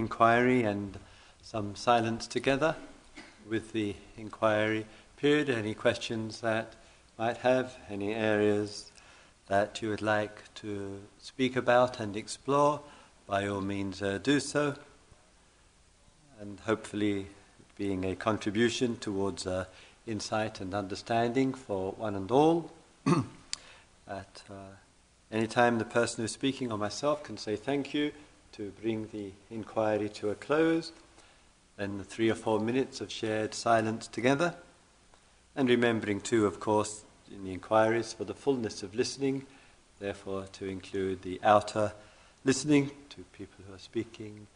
inquiry and some silence together with the inquiry period. Any questions that might have, any areas that you would like to speak about and explore, by all means uh, do so. And hopefully, being a contribution towards uh, insight and understanding for one and all. At uh, any time, the person who's speaking or myself can say thank you to bring the inquiry to a close. Then the three or four minutes of shared silence together. And remembering, too, of course, in the inquiries for the fullness of listening, therefore, to include the outer listening to people who are speaking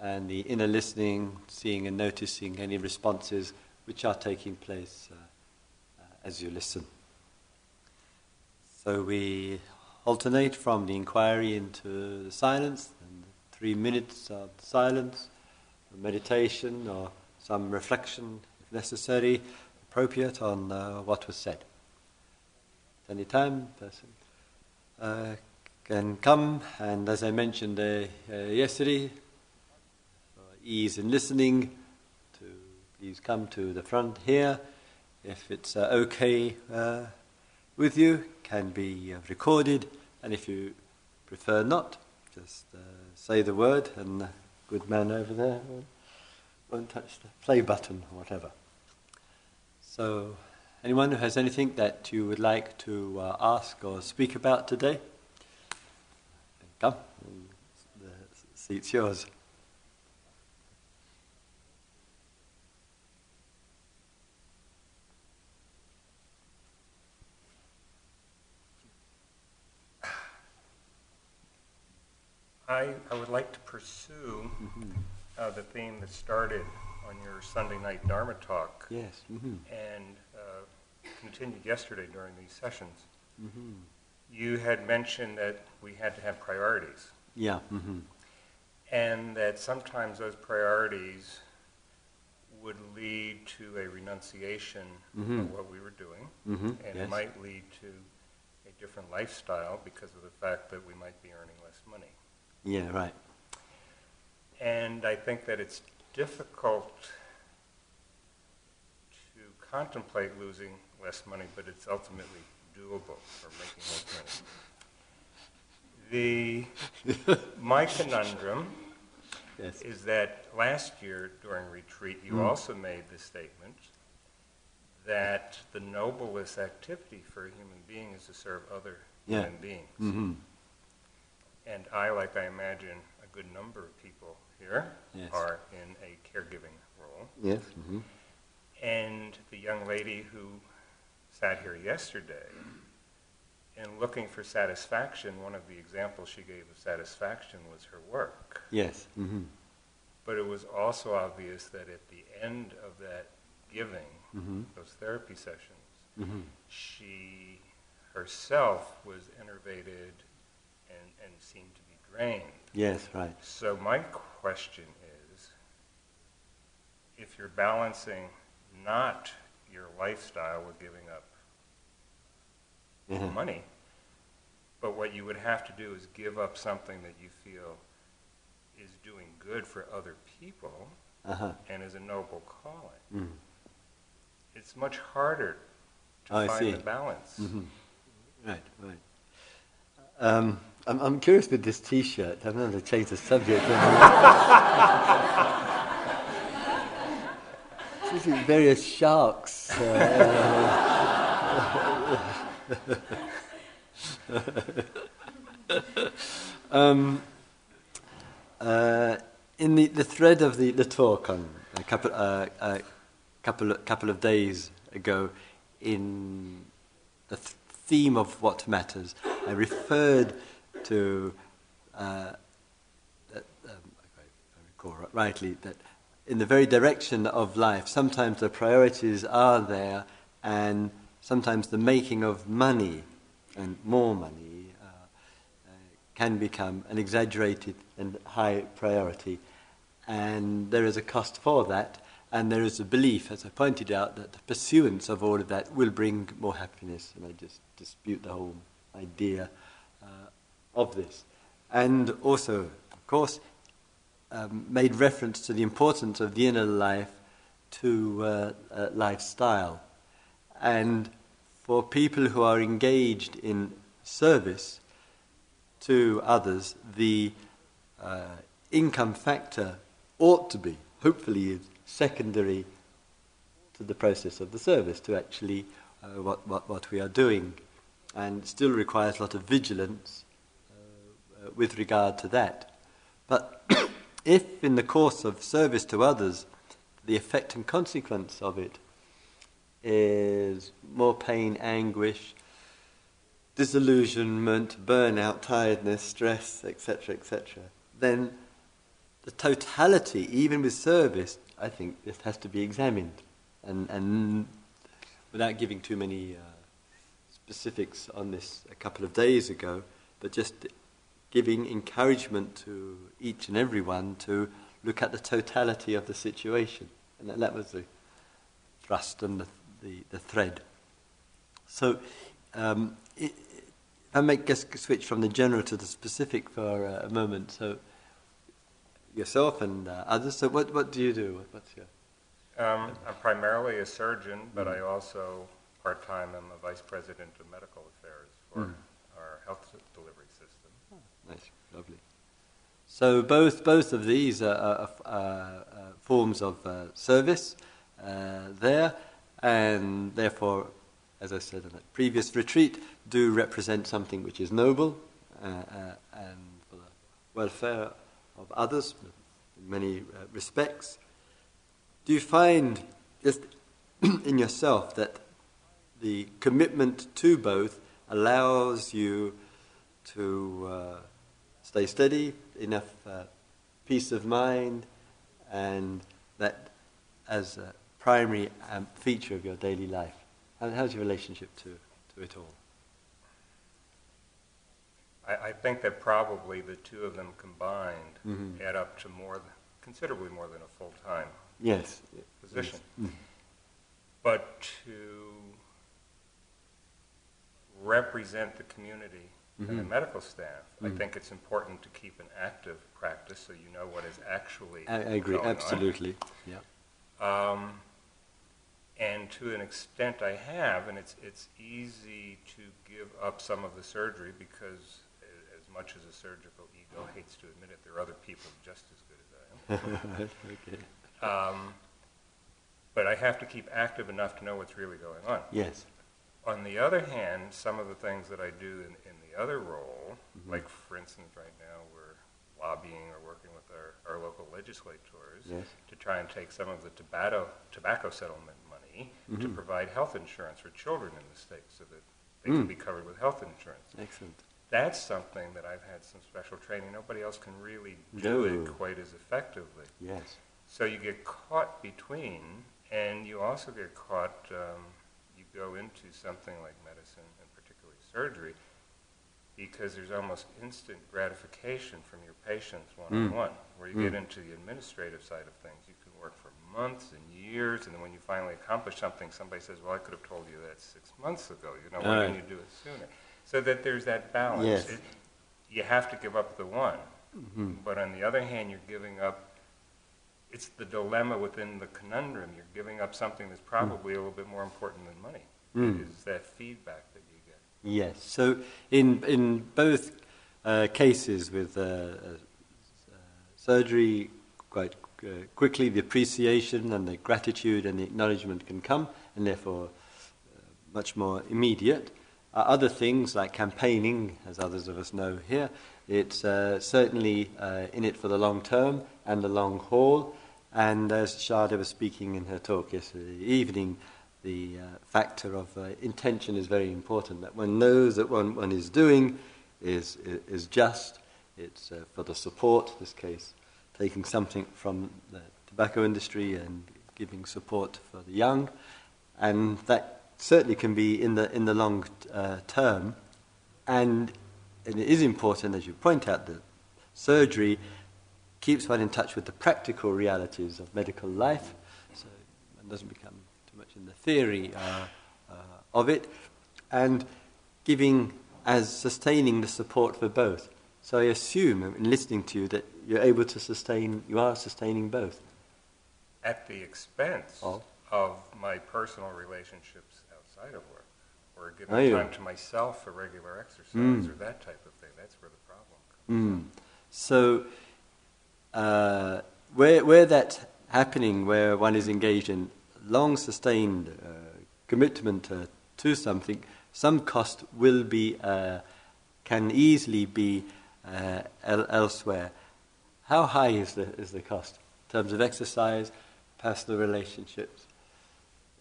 and the inner listening, seeing and noticing any responses which are taking place uh, uh, as you listen. So we alternate from the inquiry into the silence, three minutes of silence, meditation, or some reflection, if necessary, appropriate, on uh, what was said. Any time, person uh, can come, and as I mentioned uh, uh yesterday, ease in listening, to please come to the front here. If it's uh, okay with you, can be recorded, and if you prefer not, just say the word, and the good man over there won't touch the play button or whatever. So, anyone who has anything that you would like to uh, ask or speak about today, come. The seat's yours. I, I would like to pursue mm-hmm. uh, the theme that started on your Sunday night Dharma talk. Yes. Mm-hmm. And uh, continued yesterday during these sessions. Mm-hmm. You had mentioned that we had to have priorities. Yeah. Mm-hmm. And that sometimes those priorities would lead to a renunciation mm-hmm. of what we were doing. Mm-hmm. And yes. it might lead to a different lifestyle because of the fact that we might be earning less money. Yeah, right. And I think that it's difficult to contemplate losing less money, but it's ultimately doable for making less money. The my conundrum yes. is that last year during retreat, you mm. also made the statement that the noblest activity for a human being is to serve other yeah. human beings. Mm-hmm. And I, like I imagine a good number of people here, yes. are in a caregiving role. Yes. Mm-hmm. And the young lady who sat here yesterday, in looking for satisfaction, one of the examples she gave of satisfaction was her work. Yes. Mm-hmm. But it was also obvious that at the end of that giving, mm-hmm. those therapy sessions, mm-hmm. she herself was enervated and, seem to be drained. Yes, right. So my question is, if you're balancing not your lifestyle with giving up mm-hmm. money, but what you would have to do is give up something that you feel is doing good for other people uh-huh. and is a noble calling. Mm. It's much harder to oh, find the balance. Mm-hmm. Right, right. Um, I'm, I'm curious with this T-shirt. I'm going to change the subject. See various sharks. Uh, um, uh, in the, the thread of the, the talk on a couple, uh, a couple, couple of days ago, in the th- theme of what matters, I referred to, uh, um, I recall rightly, that in the very direction of life, sometimes the priorities are there, and sometimes the making of money and more money uh, uh, can become an exaggerated and high priority. And there is a cost for that, and there is a belief, as I pointed out, that the pursuance of all of that will bring more happiness. And I just dispute the whole idea of this. And also, of course, um, made reference to the importance of the inner life to uh, uh, lifestyle. And for people who are engaged in service to others, the uh, income factor ought to be, hopefully, secondary to the process of the service, to actually uh, what, what, what we are doing. And still requires a lot of vigilance with regard to that. But if, in the course of service to others, the effect and consequence of it is more pain, anguish, disillusionment, burnout, tiredness, stress, etc., etc., then the totality, even with service, I think this has to be examined. And, and without giving too many uh, specifics on this a couple of days ago, but just giving encouragement to each and every one to look at the totality of the situation. And that, that was the thrust and the, the, the thread. So, um, it, I make a switch from the general to the specific for uh, a moment, so yourself and uh, others, so what, what do you do? What's your um, I'm primarily a surgeon, but I also part-time am a vice president of medical affairs for mm. our health nice, lovely. So both both of these are, are, are, are forms of uh, service uh, there, and therefore, as I said in the previous retreat, do represent something which is noble uh, uh and for the welfare of others in many uh, respects. Do you find just in yourself that the commitment to both allows you to uh, stay steady, enough uh, peace of mind, and that as a primary um, feature of your daily life? how's your relationship to, to it all? I, I think that probably the two of them combined mm-hmm. add up to more, than, considerably more than a full time yes. position. Yes. Mm. But to represent the community mm-hmm. and the mm-hmm. medical staff, mm. I think it's important to keep an active practice so you know what is actually. I, I agree, absolutely. On. Yeah. Um, and to an extent, I have, and it's it's easy to give up some of the surgery because, as much as a surgical ego hates to admit it, there are other people just as good as I am. okay. Um, but I have to keep active enough to know what's really going on. Yes. On the other hand, some of the things that I do in the other role, mm-hmm. like for instance, right now we're lobbying or working with our, our local legislators yes. to try and take some of the tobacco, tobacco settlement money mm-hmm. to provide health insurance for children in the state so that they mm. can be covered with health insurance. Excellent. That's something that I've had some special training. Nobody else can really do no. it quite as effectively. Yes. So you get caught between, and you also get caught, um, you go into something like medicine, and particularly surgery, because there's almost instant gratification from your patients one on one. Where you mm. get into the administrative side of things, you can work for months and years, and then when you finally accomplish something, somebody says, Well, I could have told you that six months ago. You know, why didn't you do it sooner? So that there's that balance. Yes. It, you have to give up the one. Mm-hmm. But on the other hand, you're giving up it's the dilemma within the conundrum. You're giving up something that's probably mm. a little bit more important than money. Mm. Is that feedback that you get? Yes. So in in both uh, cases with uh, uh, surgery, quite uh, quickly the appreciation and the gratitude and the acknowledgement can come, and therefore uh, much more immediate. other things like campaigning, as others of us know here, it's certainly in it for the long term and the long haul. And as Sharda was speaking in her talk yesterday evening, the uh, factor of uh, intention is very important. That one knows that what one is doing is, is just, it's uh, for the support, in this case, taking something from the tobacco industry and giving support for the young. And that certainly can be in the, in the long uh, term. And, and it is important, as you point out, that surgery keeps one in touch with the practical realities of medical life, so one doesn't become in the theory uh, uh, of it, and giving as sustaining the support for both. So I assume, in listening to you, that you're able to sustain, you are sustaining both. At the expense of, of my personal relationships outside of work, or giving time to myself for regular exercise, mm. or that type of thing. That's where the problem comes. Mm. So, uh, where, where that's happening, where one is engaged in long sustained uh, commitment uh, to something, some cost will be, uh, can easily be uh, el- elsewhere. How high is the, is the cost in terms of exercise, personal relationships,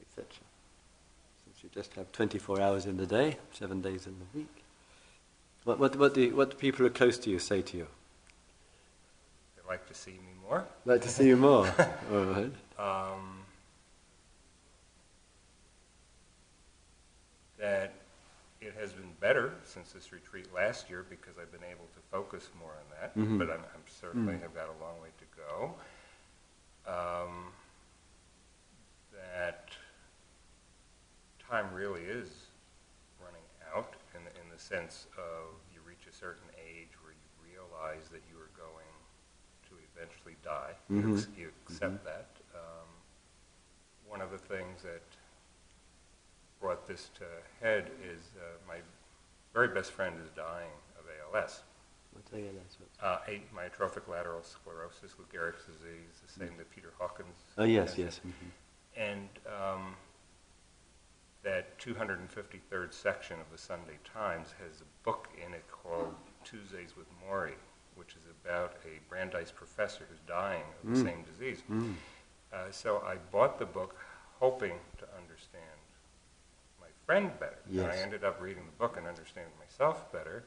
etc.? Since you just have 24 hours in the day, seven days in the week. What, what, what, do, what do people who are close to you say to you? They like to see me more. Like to see you more. All right. Um, that it has been better since this retreat last year because I've been able to focus more on that, mm-hmm. but I'm, I'm certainly mm-hmm. have got a long way to go. Um, that time really is running out in the, in the sense of you reach a certain age where you realize that you are going to eventually die. Mm-hmm. You, accept mm-hmm. that. Um, one of the things that brought this to head is uh, my very best friend is dying of ALS. What's ALS? Uh, amyotrophic lateral sclerosis, Lou Gehrig's disease, the same mm-hmm. that Peter Hawkins. Oh yes, has. yes. Mm-hmm. And um, that 253rd section of the Sunday Times has a book in it called Tuesdays with Morrie, which is about a Brandeis professor who's dying of the mm. same disease. Mm. Uh, so I bought the book hoping to friend better. Yes. And I ended up reading the book and understanding myself better.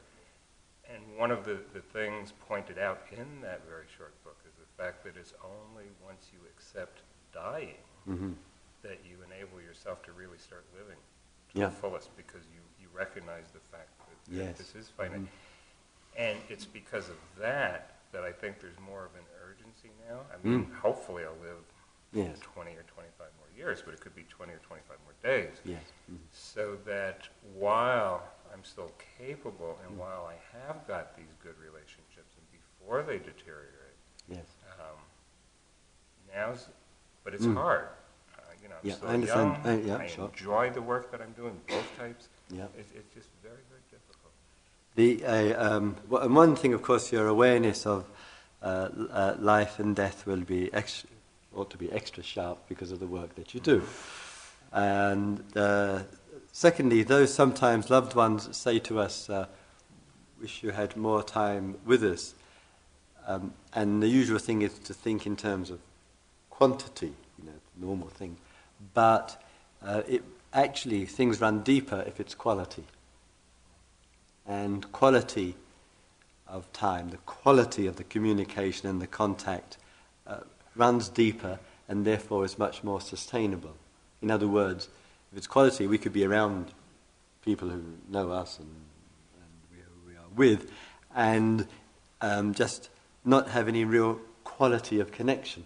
And one of the, the things pointed out in that very short book is the fact that it's only once you accept dying mm-hmm. that you enable yourself to really start living to yeah. the fullest because you, you recognize the fact that, yes. this is finite. Mm-hmm. And it's because of that that I think there's more of an urgency now. I mean, mm. hopefully I'll live yes. 20 or 25 more years, but it could be 20 or 25 more days. Yes. Mm-hmm. So that while I'm still capable and mm-hmm. while I have got these good relationships and before they deteriorate, yes. Um, now's, but it's mm. hard. Uh, you know, I'm yeah, still I understand. young. Uh, yeah, I sure. enjoy the work that I'm doing, both types. Yeah. It's, it's just very, very difficult. The, uh, um, one thing, of course, your awareness of uh, uh, life and death will be ex- ought to be extra sharp because of the work that you do. And uh, secondly, though sometimes loved ones say to us, uh, wish you had more time with us, um, and the usual thing is to think in terms of quantity, you know, the normal thing. But uh, it, actually, things run deeper if it's quality. And quality of time, the quality of the communication and the contact runs deeper and therefore is much more sustainable. In other words, if it's quality, we could be around people who know us and, and we, we, are with, and um, just not have any real quality of connection,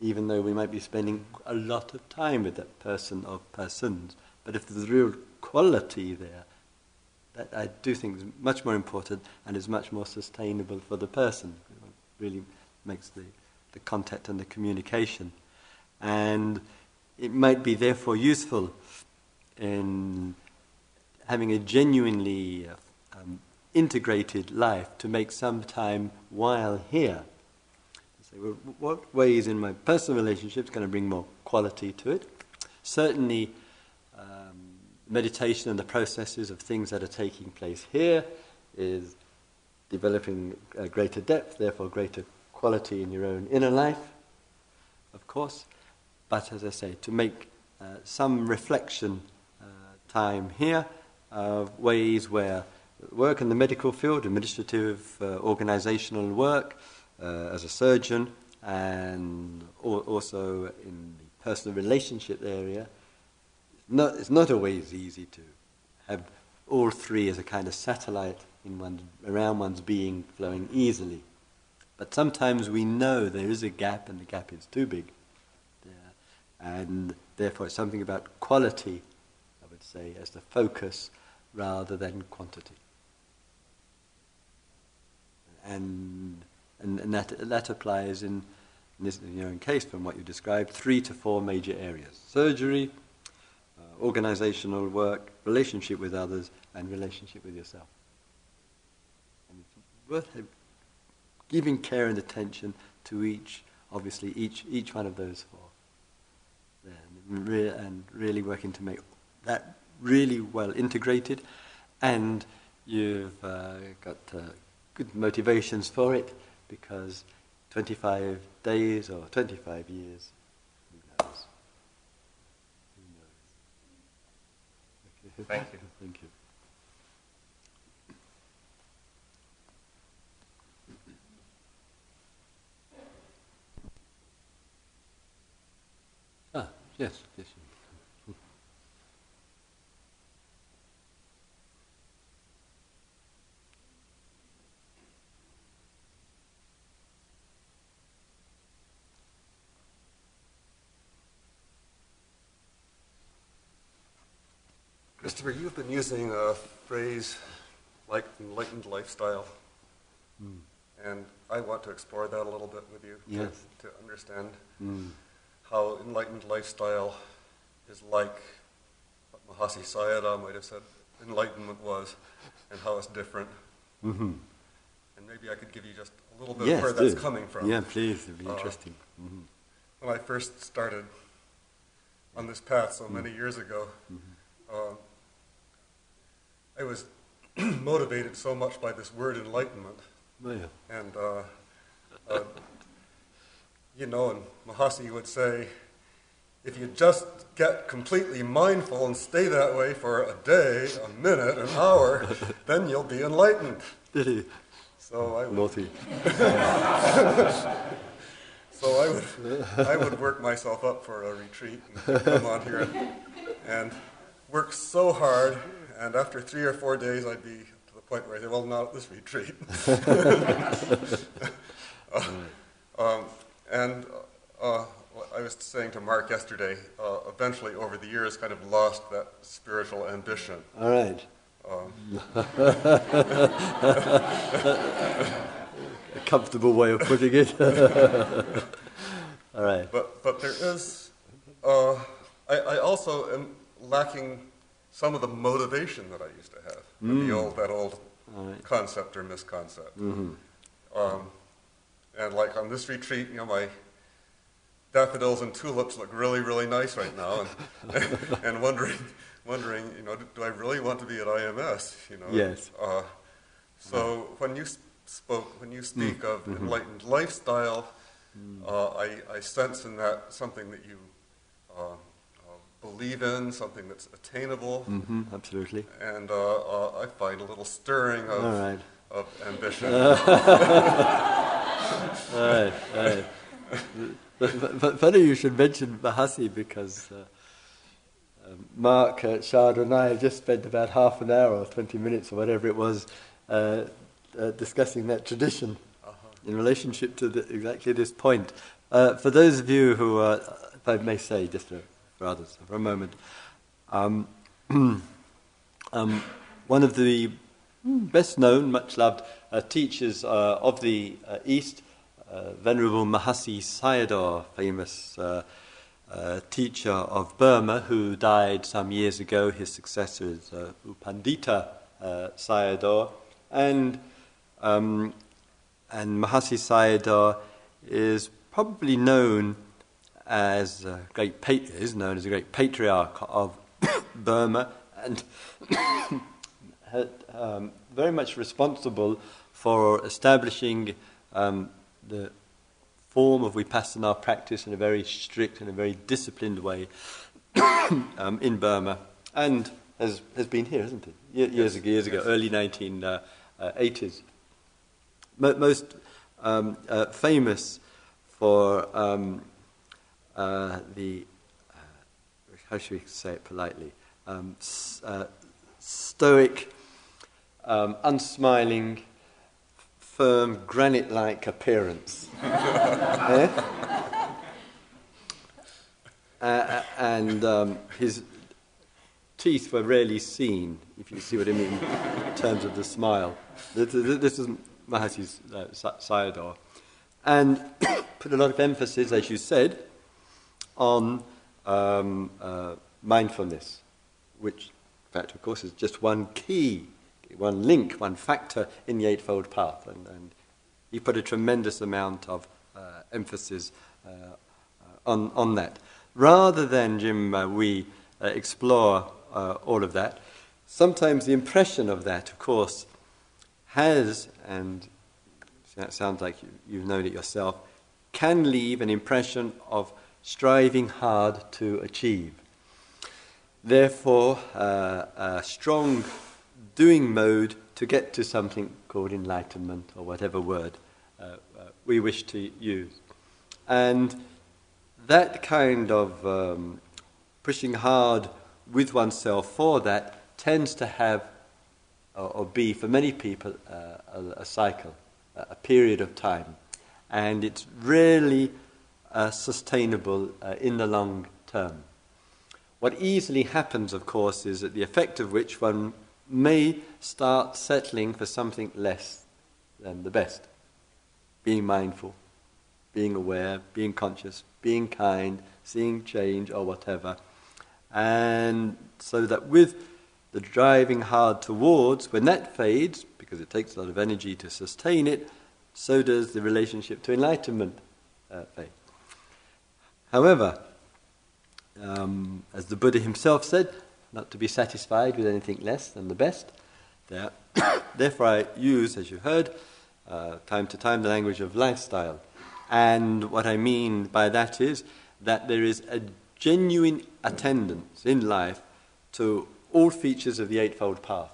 even though we might be spending a lot of time with that person or persons. But if there's real quality there, that I do think is much more important and is much more sustainable for the person. It really makes the the contact and the communication. And it might be therefore useful in having a genuinely um, integrated life to make some time while here. Say, well, what ways in my personal relationships can I bring more quality to it? Certainly, um, meditation and the processes of things that are taking place here is developing a greater depth, therefore greater quality in your own inner life, of course, but as I say, to make uh, some reflection uh, time here of ways where work in the medical field, administrative, uh, organizational work, uh, as a surgeon, and also in the personal relationship area, not, it's not always easy to have all three as a kind of satellite in one, around one's being flowing easily. But sometimes we know there is a gap and the gap is too big. And therefore, something about quality, I would say, as the focus rather than quantity. and and, and that that applies in, in this in your own case from what you described, three to four major areas: surgery, uh, organizational work, relationship with others, and relationship with yourself. And it's worth giving care and attention to each, obviously each each one of those four, and, re- and really working to make that really well integrated, and you've uh, got uh, good motivations for it because 25 days or 25 years, who knows? Who knows? Thank you. Thank you. Yes, yes. Christopher, you've been using a phrase like enlightened lifestyle. Mm. And I want to explore that a little bit with you yes. to, to understand mm. How enlightened lifestyle is like what Mahasi Sayadaw might have said enlightenment was and how it's different. Mm-hmm. And maybe I could give you just a little bit yes, of where do. that's coming from. Yeah, please, it'd be uh, interesting. Mm-hmm. When I first started on this path so many years ago, mm-hmm. uh, I was motivated so much by this word enlightenment. Oh, yeah. And, uh, uh, you know, and Mahasi would say, if you just get completely mindful and stay that way for a day, a minute, an hour, then you'll be enlightened. Did he? So I would, Naughty. so I would, I would work myself up for a retreat and come on here and, and work so hard and after three or four days, I'd be to the point where I say, well, not at this retreat. uh, um, and uh, I was saying to Mark yesterday, uh, eventually over the years, kind of lost that spiritual ambition. All right. Um, A comfortable way of putting it. All right. But, but there is, uh, I, I also am lacking some of the motivation that I used to have, mm. the old, that old right. concept or misconcept. Mm-hmm. Um, and like on this retreat, you know, my daffodils and tulips look really, really nice right now, and, and wondering, wondering, you know, do, do, I really want to be at IMS? You know. Yes. Uh, so when you spoke, when you speak mm. of mm-hmm. enlightened lifestyle, mm. uh, I, I sense in that something that you. Uh, believe in, something that's attainable. Mm-hmm, absolutely. And uh, uh, I find a little stirring of, right. of ambition. all right, all right. but, but, funny you should mention Mahasi because uh, uh, Mark, uh, Shard, and I have just spent about half an hour or 20 minutes or whatever it was uh, uh, discussing that tradition uh-huh. in relationship to the, exactly this point. Uh, for those of you who are, if I may say, just a for others for a moment. Um, um, one of the best known, much loved uh, teachers uh, of the uh, East, uh, Venerable Mahasi Sayadaw, famous uh, uh, teacher of Burma, who died some years ago. His successor is Upandita Pandita Sayadaw. And, um, and Mahasi Sayadaw is probably known as a great is known as a great patriarch of Burma and had, um, very much responsible for establishing um, the form of vipassana practice in a very strict and a very disciplined way um, in Burma, and has, has been here, hasn't it? Ye- years yes. ago, years ago, yes. early 1980s. Uh, Mo- most um, uh, famous for um, uh, the, uh, how should we say it politely, um, s- uh, stoic, um, unsmiling, firm, granite like appearance. eh? Uh, and um, his teeth were rarely seen, if you see what I mean, in terms of the smile. This, this is Mahasi's uh, Sayadaw, and put a lot of emphasis, as you said, on um, uh, mindfulness, which, in fact, of course, is just one key, one link, one factor in the Eightfold Path. And, and he put a tremendous amount of uh, emphasis uh, on, on that. Rather than, Jim, uh, we uh, explore all of that, sometimes the impression of that, of course, has, and that sounds like you, have known it yourself, can leave an impression of striving hard to achieve. Therefore, uh, a strong doing mode to get to something called enlightenment or whatever word uh, uh, we wish to use. And that kind of um, pushing hard with oneself for that tends to have or, or be, for many people, uh, a, a, cycle, a period of time. And it's rarely uh, sustainable uh, in the long term. What easily happens, of course, is that the effect of which one may start settling for something less than the best. Being mindful, being aware, being conscious, being kind, seeing change, or whatever. And so that with the driving hard towards, when that fades, because it takes a lot of energy to sustain it, so does the relationship to enlightenment uh, fade. However, um, as the Buddha himself said, not to be satisfied with anything less than the best. Therefore, I use, as you heard, uh, time to time the language of lifestyle. And what I mean by that is that there is a genuine attendance in life to all features of the Eightfold Path.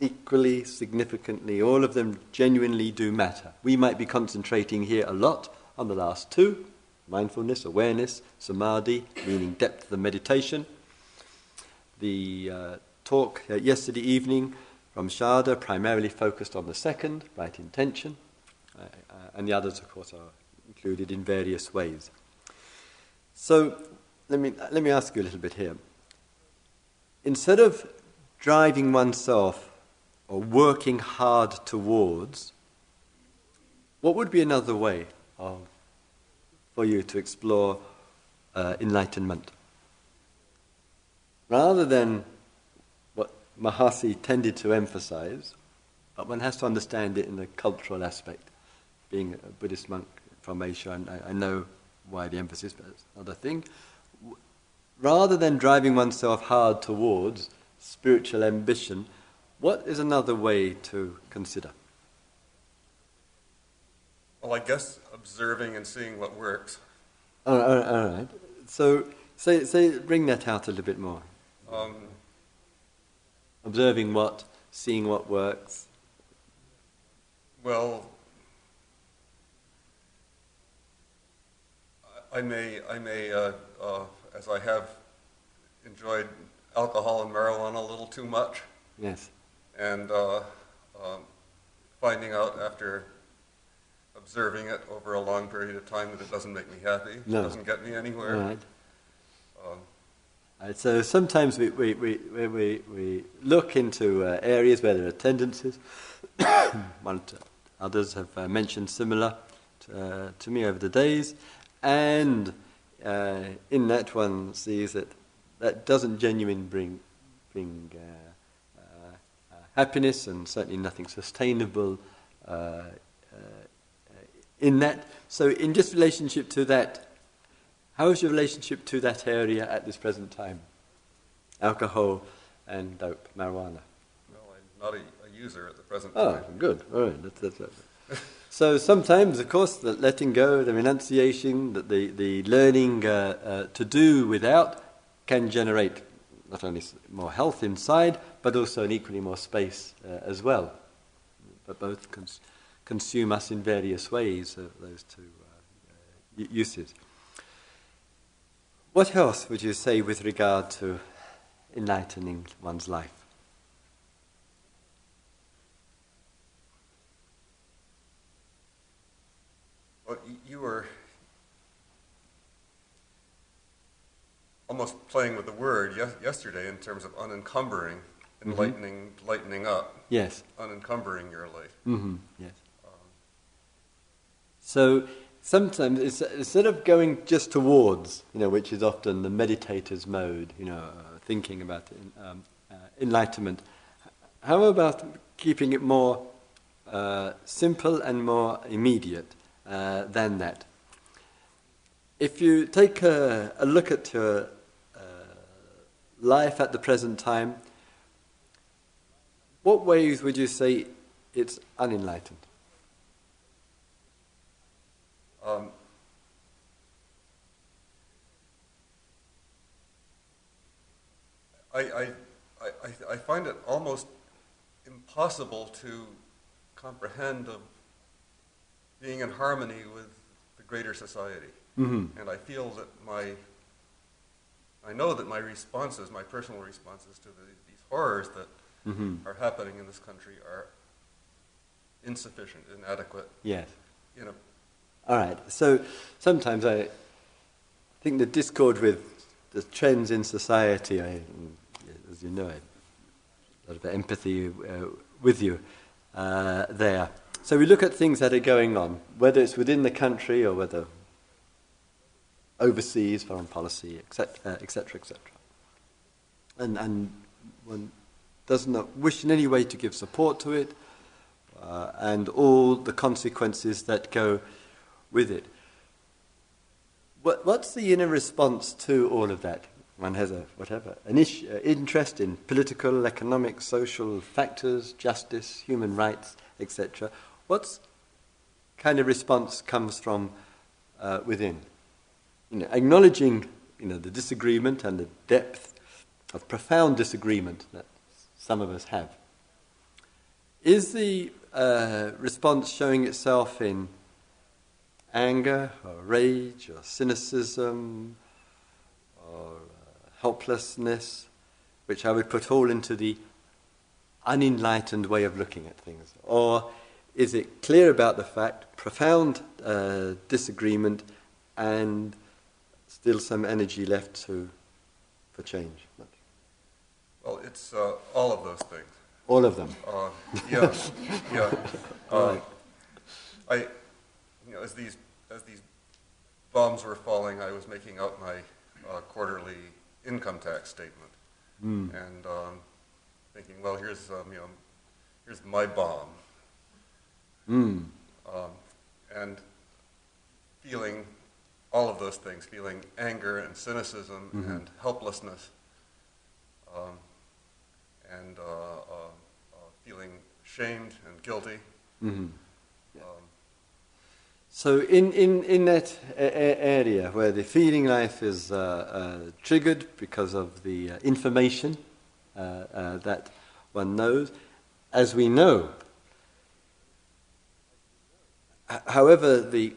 Equally, significantly, all of them genuinely do matter. We might be concentrating here a lot on the last two mindfulness, awareness, samadhi, meaning depth of the meditation. The uh, talk uh, yesterday evening from Sharda primarily focused on the second, right intention, uh, uh, and the others, of course, are included in various ways. So, let me, let me ask you a little bit here instead of driving oneself or working hard towards, what would be another way of, for you to explore uh, enlightenment? Rather than what Mahasi tended to emphasize, but one has to understand it in the cultural aspect. Being a Buddhist monk from Asia, I, I know why the emphasis, but that's another thing rather than driving oneself hard towards spiritual ambition, what is another way to consider? Well, I guess observing and seeing what works. All right. All right. So, say, say, bring that out a little bit more. Um, observing what, seeing what works. Well, I may, I may uh, uh, as I have enjoyed alcohol and marijuana a little too much. Yes. And uh, um, finding out after observing it over a long period of time that it doesn't make me happy, no. it doesn't get me anywhere. Right. Um, right, so sometimes we, we, we, we, we look into uh, areas where there are tendencies. Others have uh, mentioned similar to, uh, to me over the days. And uh, in that one sees that that doesn't genuinely bring, bring uh, uh, uh, happiness and certainly nothing sustainable uh, in that. So, in just relationship to that, how is your relationship to that area at this present time? Alcohol and dope, marijuana. Well, I'm not a, a user at the present oh, time. Oh, good. All right. That's, that's. So sometimes, of course, the letting go, the renunciation, the, the, the learning uh, uh, to do without can generate not only more health inside, but also an equally more space uh, as well. But both cons- consume us in various ways, uh, those two uh, uses. What else would you say with regard to enlightening one's life? Well, you were almost playing with the word yesterday in terms of unencumbering. mm-hmm. enlightening, mm-hmm. lightening up. Yes. Unencumbering your life. Mm-hmm. Yes. Um, so sometimes instead of going just towards, you know, which is often the meditator's mode, you know, uh, thinking about um, uh, enlightenment, how about keeping it more uh, simple and more immediate uh, than that? If you take a, a look at your uh, life at the present time, what ways would you say it's unenlightened? Um, I, I, I, I find it almost impossible to comprehend of being in harmony with the greater society. Mm-hmm. And I feel that my, I know that my responses, my personal responses to the, these horrors that mm-hmm. are happening in this country are insufficient, inadequate. Yes. You know. All right. So sometimes I think the discord with the trends in society, I, as you know, a lot of empathy uh, with you uh, there. So we look at things that are going on, whether it's within the country or whether overseas, foreign policy, etc., etc., etc. And, and one does not wish in any way to give support to it, uh, and all the consequences that go with it. What, what's the inner response to all of that? One has a whatever an issue, uh, interest in political, economic, social factors, justice, human rights, etc. What's kind of response comes from uh, within? You know, acknowledging you know the disagreement and the depth of profound disagreement that some of us have. Is the uh, response showing itself in anger or rage or cynicism or uh, helplessness, which I would put all into the unenlightened way of looking at things? Or is it clear about the fact, profound uh, disagreement, and still some energy left to, for change? Well, it's uh, all of those things. All of them. Uh, yeah, yeah. Uh, I, you know, as these as these bombs were falling, I was making out my uh, quarterly income tax statement, mm. and um, thinking, well, here's um, you know, here's my bomb, mm. um, and feeling all of those things, feeling anger and cynicism mm-hmm. and helplessness. Um, and uh, uh, uh, feeling shamed and guilty. Mm-hmm. So, in, in, in that area where the feeling life is uh, uh, triggered because of the uh, information that one knows, as we know, h- however, the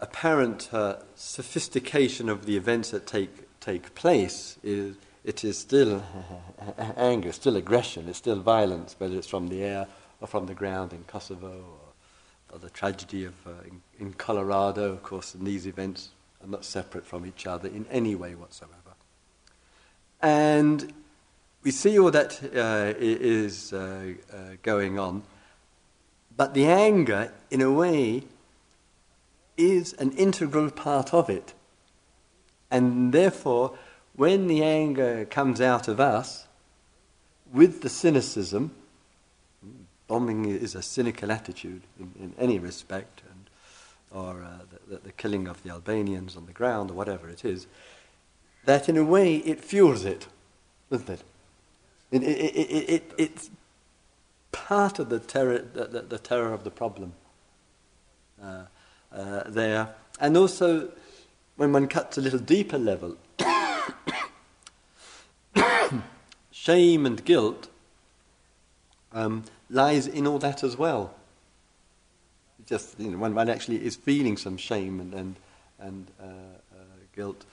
apparent sophistication of the events that take, take place is it is still anger, still aggression, it's still violence, whether it's from the air or from the ground in Kosovo or, the tragedy of, uh, in, in, Colorado, of course, and these events are not separate from each other in any way whatsoever. And we see all that uh, is uh, uh going on, but the anger, in a way, is an integral part of it. And therefore, when the anger comes out of us with the cynicism, bombing is a cynical attitude in, in any respect, and, or uh, the, the, killing of the Albanians on the ground, or whatever it is, that in a way it fuels it, doesn't it? It, it, it, it it's part of the terror, the, the, the terror of the problem uh, uh, there. And also, when one cuts a little deeper level, shame and guilt um, lies in all that as well. Just you know, when one actually is feeling some shame and and, and uh, uh, guilt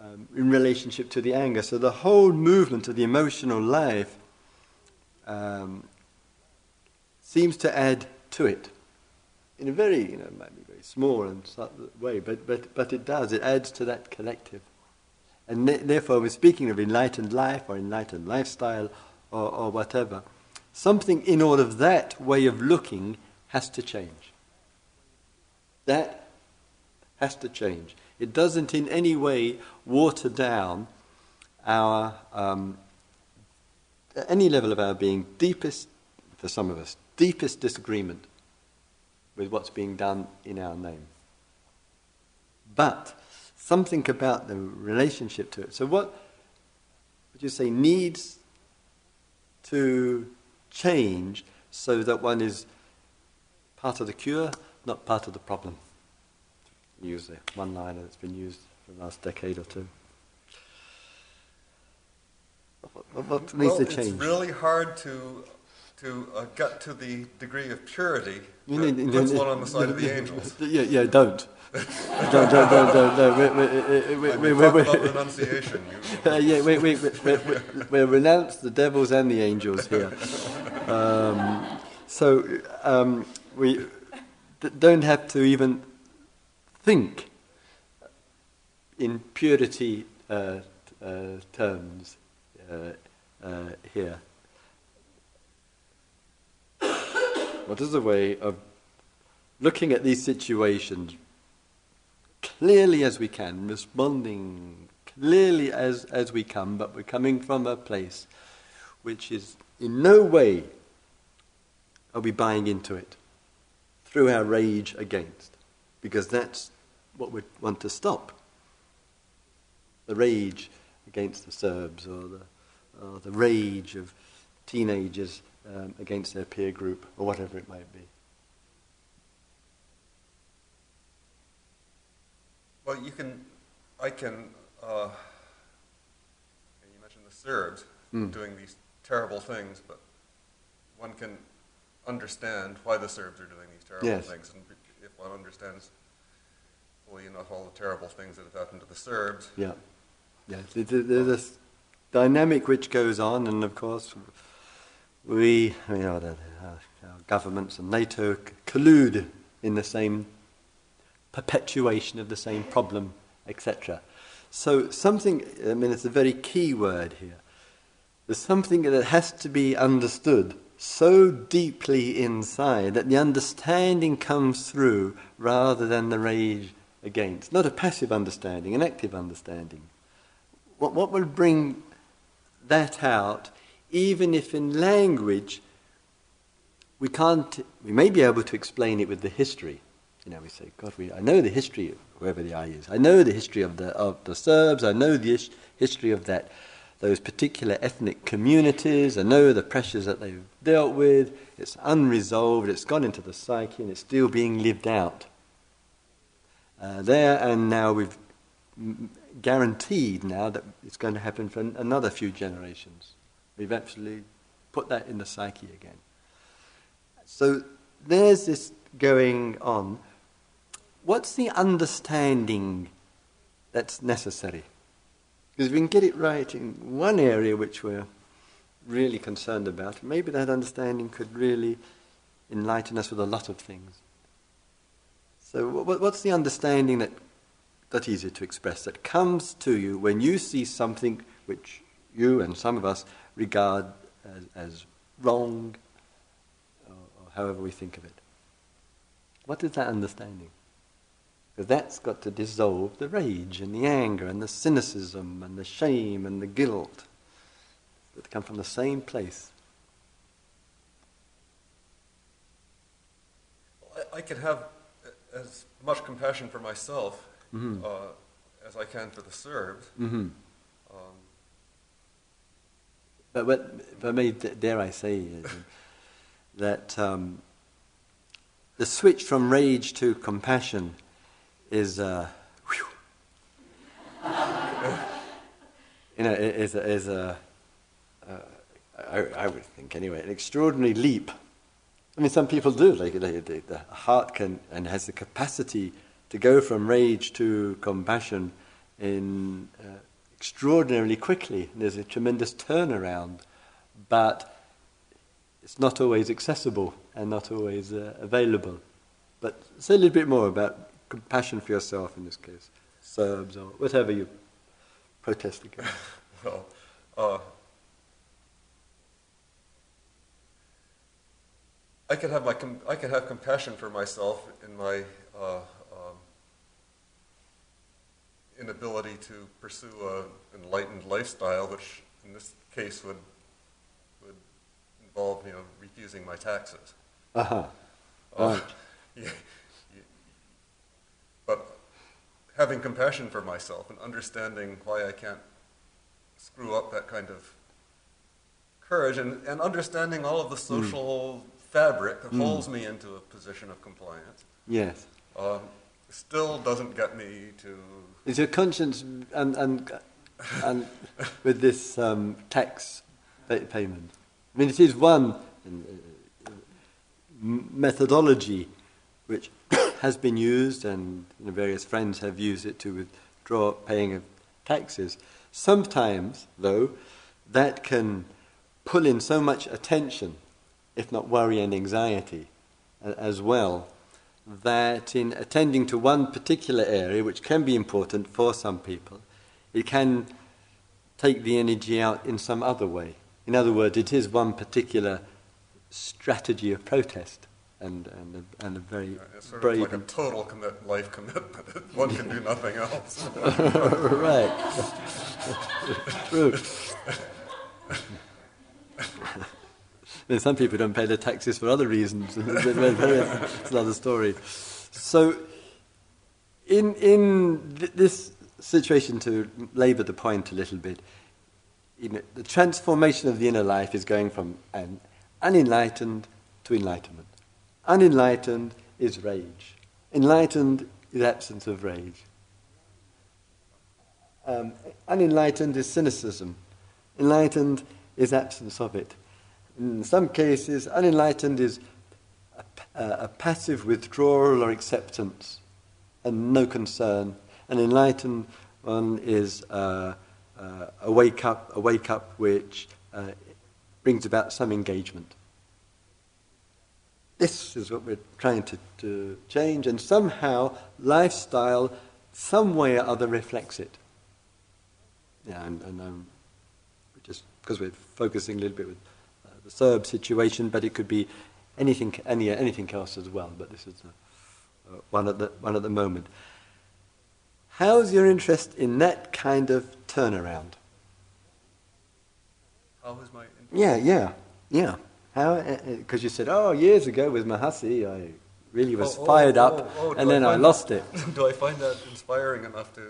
um, in relationship to the anger. So the whole movement of the emotional life um, seems to add to it in a very you know maybe very small and subtle way, but but but it does. It adds to that collective. And therefore, we're speaking of enlightened life or enlightened lifestyle or, or whatever. Something in all of that way of looking has to change. That has to change. It doesn't in any way water down our, um, any level of our being, deepest, for some of us, deepest disagreement with what's being done in our name. But something about the relationship to it. So, what would you say needs to change so that one is part of the cure, not part of the problem? Use the one liner that's been used for the last decade or two. What, what needs well, to change? It's really hard to to uh, get to the degree of purity that puts one on the side of the angels. Yeah, yeah, don't. don't, don't, don't, don't, don't. We, we, we, we, we, about renunciation. You, uh, yeah, we, we, we, we, we renounce the devils and the angels here. Um, so um, we don't have to even think in purity uh, uh, terms uh, uh, here. What is a way of looking at these situations clearly as we can, responding clearly as, as we come, but we're coming from a place which is in no way are we buying into it through our rage against, because that's what we want to stop. The rage against the Serbs or the, or the rage of teenagers um, against their peer group or whatever it might be. Well, you can, I can, uh, you mentioned the Serbs mm. doing these terrible things, but one can understand why the Serbs are doing these terrible yes. things. And if one understands fully enough all the terrible things that have happened to the Serbs. Yeah. Yeah. There's this dynamic which goes on, and of course, we, you know, the, our governments and NATO collude in the same perpetuation of the same problem, etc. So something, I mean, it's a very key word here. There's something that has to be understood so deeply inside that the understanding comes through rather than the rage against. Not a passive understanding, an active understanding. What, what will bring that out even if in language we can't, we may be able to explain it with the history. You know, we say, God, we, I know the history of whoever the I is. I know the history of the, of the Serbs. I know the is, history of that, those particular ethnic communities. I know the pressures that they've dealt with. It's unresolved. It's gone into the psyche and it's still being lived out. Uh, there and now we've guaranteed now that it's going to happen for another few generations. We've actually put that in the psyche again. So there's this going on. What's the understanding that's necessary? Because if we can get it right in one area which we're really concerned about, maybe that understanding could really enlighten us with a lot of things. So, what's the understanding that that's easier to express that comes to you when you see something which you and some of us regard as, as wrong, or, or however we think of it. What is that understanding? Because that's got to dissolve the rage and the anger and the cynicism and the shame and the guilt that come from the same place. I, I can have as much compassion for myself mm-hmm. uh, as I can for the Serbs. Mm-hmm. Um, but, but for me, dare I say, that um, the switch from rage to compassion is, uh, you know, is, is a, uh, I, I, would think anyway, an extraordinary leap. I mean, some people do. Like the, the heart can and has the capacity to go from rage to compassion in uh, extraordinarily quickly. There's a tremendous turnaround, but it's not always accessible and not always uh, available. But say a little bit more about compassion for yourself in this case, Serbs or whatever you protest against. well, uh, I could have my com- I could have compassion for myself in my uh, um, inability to pursue an enlightened lifestyle, which in this case would would involve you know refusing my taxes. Uh-huh. Uh, right. yeah, but having compassion for myself and understanding why I can't screw up that kind of courage and, and understanding all of the hmm. social mm. fabric that mm. holds me into a position of compliance. Yes. Um, still doesn't get me to. Is your conscience and and and with this um, tax payment? I mean, it is one uh, methodology which has been used, and you know, various friends have used it to withdraw paying of taxes. Sometimes, though, that can pull in so much attention, if not worry and anxiety as well, that in attending to one particular area, which can be important for some people, it can take the energy out in some other way. In other words, it is one particular strategy of protest and, and, a, and a very yeah, it's sort brave. Of like a total commit, life commitment. one can do nothing else. right. True. then some people don't pay their taxes for other reasons. it's another story. So, in in th- this situation, to labour the point a little bit, you know, the transformation of the inner life is going from an unenlightened to enlightenment. Unenlightened is rage. Enlightened is absence of rage. Um, unenlightened is cynicism. Enlightened is absence of it. In some cases, unenlightened is a, a, passive withdrawal or acceptance and no concern. An enlightened one is uh, uh, a wake up, a wake up which uh, brings about some engagement. This is what we're trying to, to change, and somehow lifestyle, some way or other, reflects it. Yeah, and, and um, just because we're focusing a little bit with uh, the Serb situation, but it could be anything, any, anything else as well. But this is uh, one at the one at the moment. How's your interest in that kind of turnaround? How is my interest? Yeah, yeah, yeah. How? Because uh, uh you said, oh, years ago with Mahasi, I really was oh, fired oh, up, oh, oh and then I, I lost it. do I find that inspiring enough to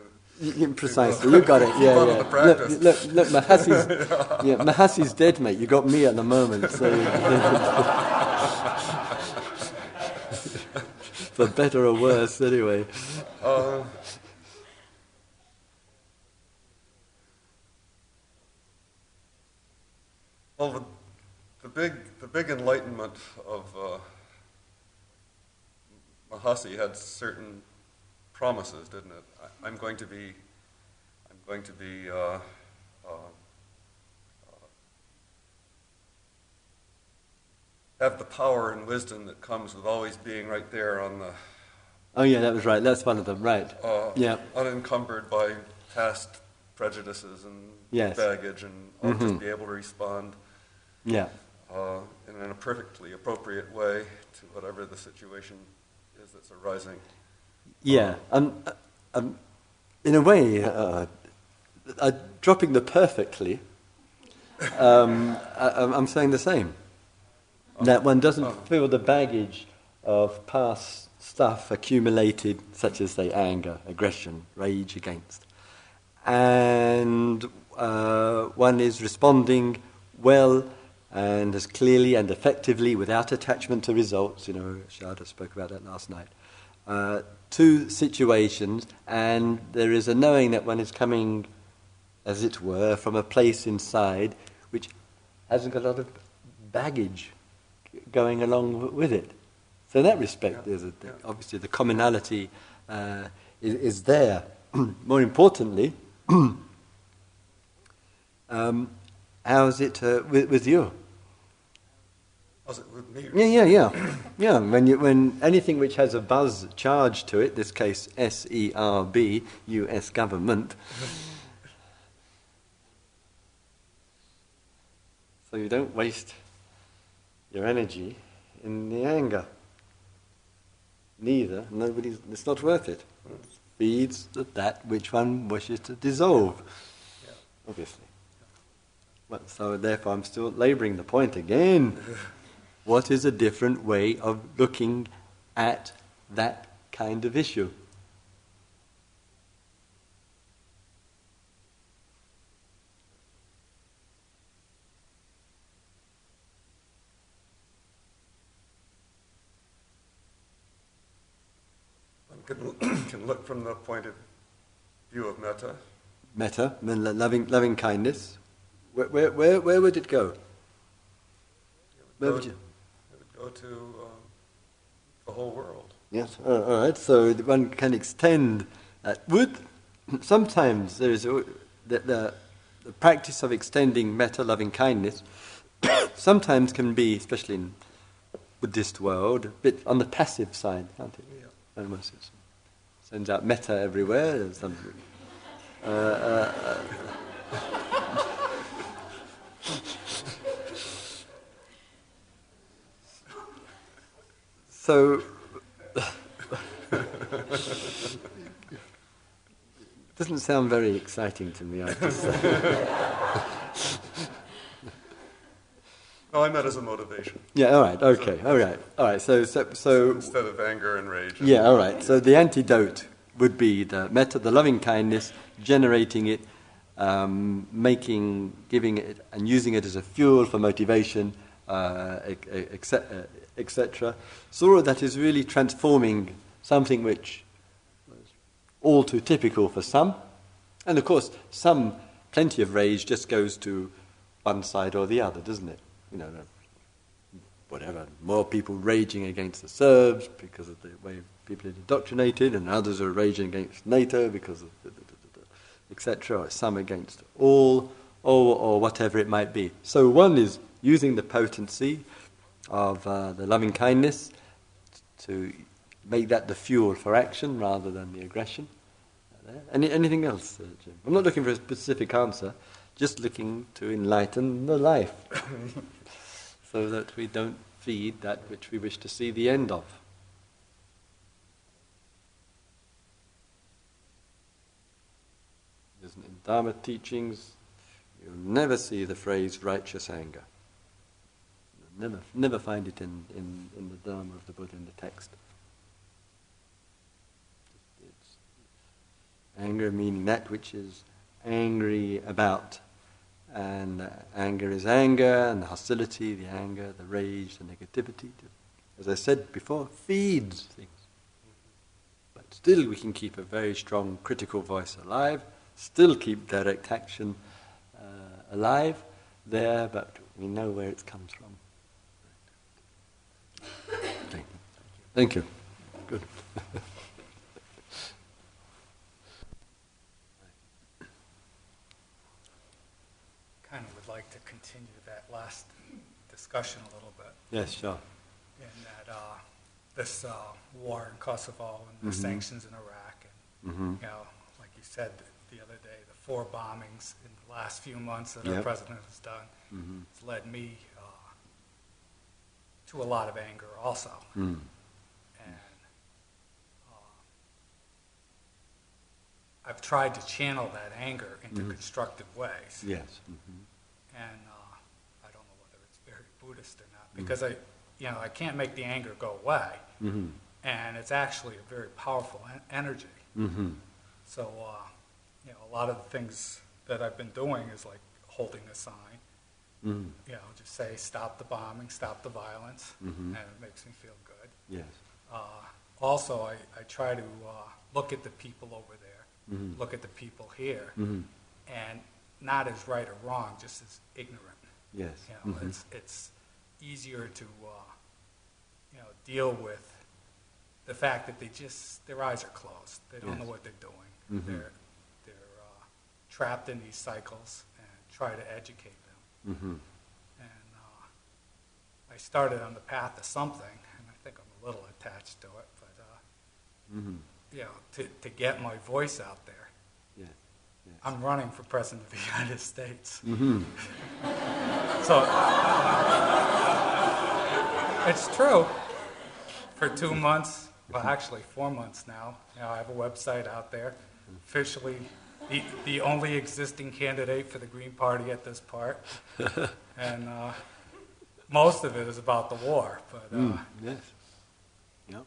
Precisely, you got it. Yeah, yeah. Look, look, look, Mahasi's, yeah, Mahasi's dead, mate. You got me at the moment, so for better or worse, anyway. Uh, well, the, the big, big enlightenment of uh, Mahasi had certain promises, didn't it? I, am going to be, I'm going to be, uh, uh, uh, have the power and wisdom that comes with always being right there on the. Oh yeah, that was right. That's one of them, right? Uh, yeah. Unencumbered by past prejudices and yes. baggage, and mm-hmm. just be able to respond. Yeah. Uh, in a perfectly appropriate way to whatever the situation is that's arising. Yeah, um, um, in a way, uh, uh, dropping the perfectly, um, I, am saying the same. That one doesn't feel the baggage of past stuff accumulated, such as, say, anger, aggression, rage against. And uh, one is responding well and as clearly and effectively without attachment to results. You know, Sharda spoke about that last night. Uh, two situations, and there is a knowing that one is coming, as it were, from a place inside which hasn't got a lot of baggage going along with it. So, in that respect, yeah. there's a, obviously the commonality uh, is, is, there. More importantly, um, how is it uh, with, with you? Was it with me? Yeah, yeah, yeah. yeah, when, you, when anything which has a buzz charge to it, this case S E R B, US government. so you don't waste your energy in the anger. Neither. Nobody's. It's not worth it. it feeds that which one wishes to dissolve. Yeah. Obviously. Well, so therefore, I'm still labouring the point again. what is a different way of looking at that kind of issue? One can, can look from the point of view of metta. Metta, loving, loving kindness. Where, where, where, where would it go? Where would you? Go to um, the whole world. Yes, all right. So one can extend that. Would sometimes there is a, the, the, the practice of extending metta, loving kindness, sometimes can be, especially in Buddhist world, a bit on the passive side, can't it? Yeah. Almost sends out metta everywhere. Something. Uh, uh, so, doesn't sound very exciting to me, I have to say. Oh, I meant as a motivation. Yeah, all right, okay, all right, all right. So, so, so instead of anger and rage. Yeah, all right. So the antidote would be the metta, the loving kindness, generating it, um, making, giving it, and using it as a fuel for motivation, uh. Uh, Sura that is really transforming something which was all too typical for some, and of course, some plenty of rage just goes to one side or the other, doesn't it? you know, whatever, more people raging against the Serbs because of the way people are indoctrinated, and others are raging against NATO because of etc., or some against all, or, or whatever it might be. So one is using the potency of uh, the loving kindness to make that the fuel for action rather than the aggression. Any, anything else, uh, Jim? I'm not looking for a specific answer, just looking to enlighten the life. so that we don't feed that which we wish to see the end of. Isn't in Dharma teachings, you'll never see the phrase righteous anger. Never, never find it in, in, in the Dharma of the Buddha in the text. It's anger meaning that which is angry about and uh, anger is anger, and the hostility, the anger, the rage, the negativity, as I said before, feeds things. But still, we can keep a very strong critical voice alive, still keep direct action uh, alive there, but we know where it comes from. Thank you. Thank you. Good. Kind of would like to continue that last discussion a little bit. Yes, sure. In that uh, this uh, war in Kosovo and the mm-hmm. sanctions in Iraq, and mm-hmm. you know, like you said the other day, the four bombings in the last few months that yep. our president has done mm-hmm. has led me uh, to a lot of anger, also. Mm. And uh, I've tried to channel that anger into mm-hmm. constructive ways. Yes. Mm-hmm. And uh, I don't know whether it's very Buddhist or not, because I, you know, I can't make the anger go away, mm-hmm. and it's actually a very powerful en- energy. Mm-hmm. So, uh, you know, a lot of the things that I've been doing is like holding a sign. Mm-hmm. You know, just say stop the bombing, stop the violence, mm-hmm. and it makes me feel good. Yes. Uh, also, I, I try to uh, look at the people over there, mm-hmm. look at the people here, mm-hmm. and not as right or wrong, just as ignorant. Yes. You know, it's it's easier to, uh, you know, deal with the fact that they just their eyes are closed. They don't yes. know what they're doing. Mm-hmm. They're they're uh, trapped in these cycles and try to educate. Mm-hmm. And uh, I started on the path of something, and I think I'm a little attached to it. But uh, mm-hmm. you know, to to get my voice out there. Yes. I'm running for president of the United States. Mm-hmm. so it's true. For two months, well, actually four months now, you know, I have a website out there, officially the, the only existing candidate for the Green Party at this part. and uh, most of it is about the war. But uh, mm, yes, yeah,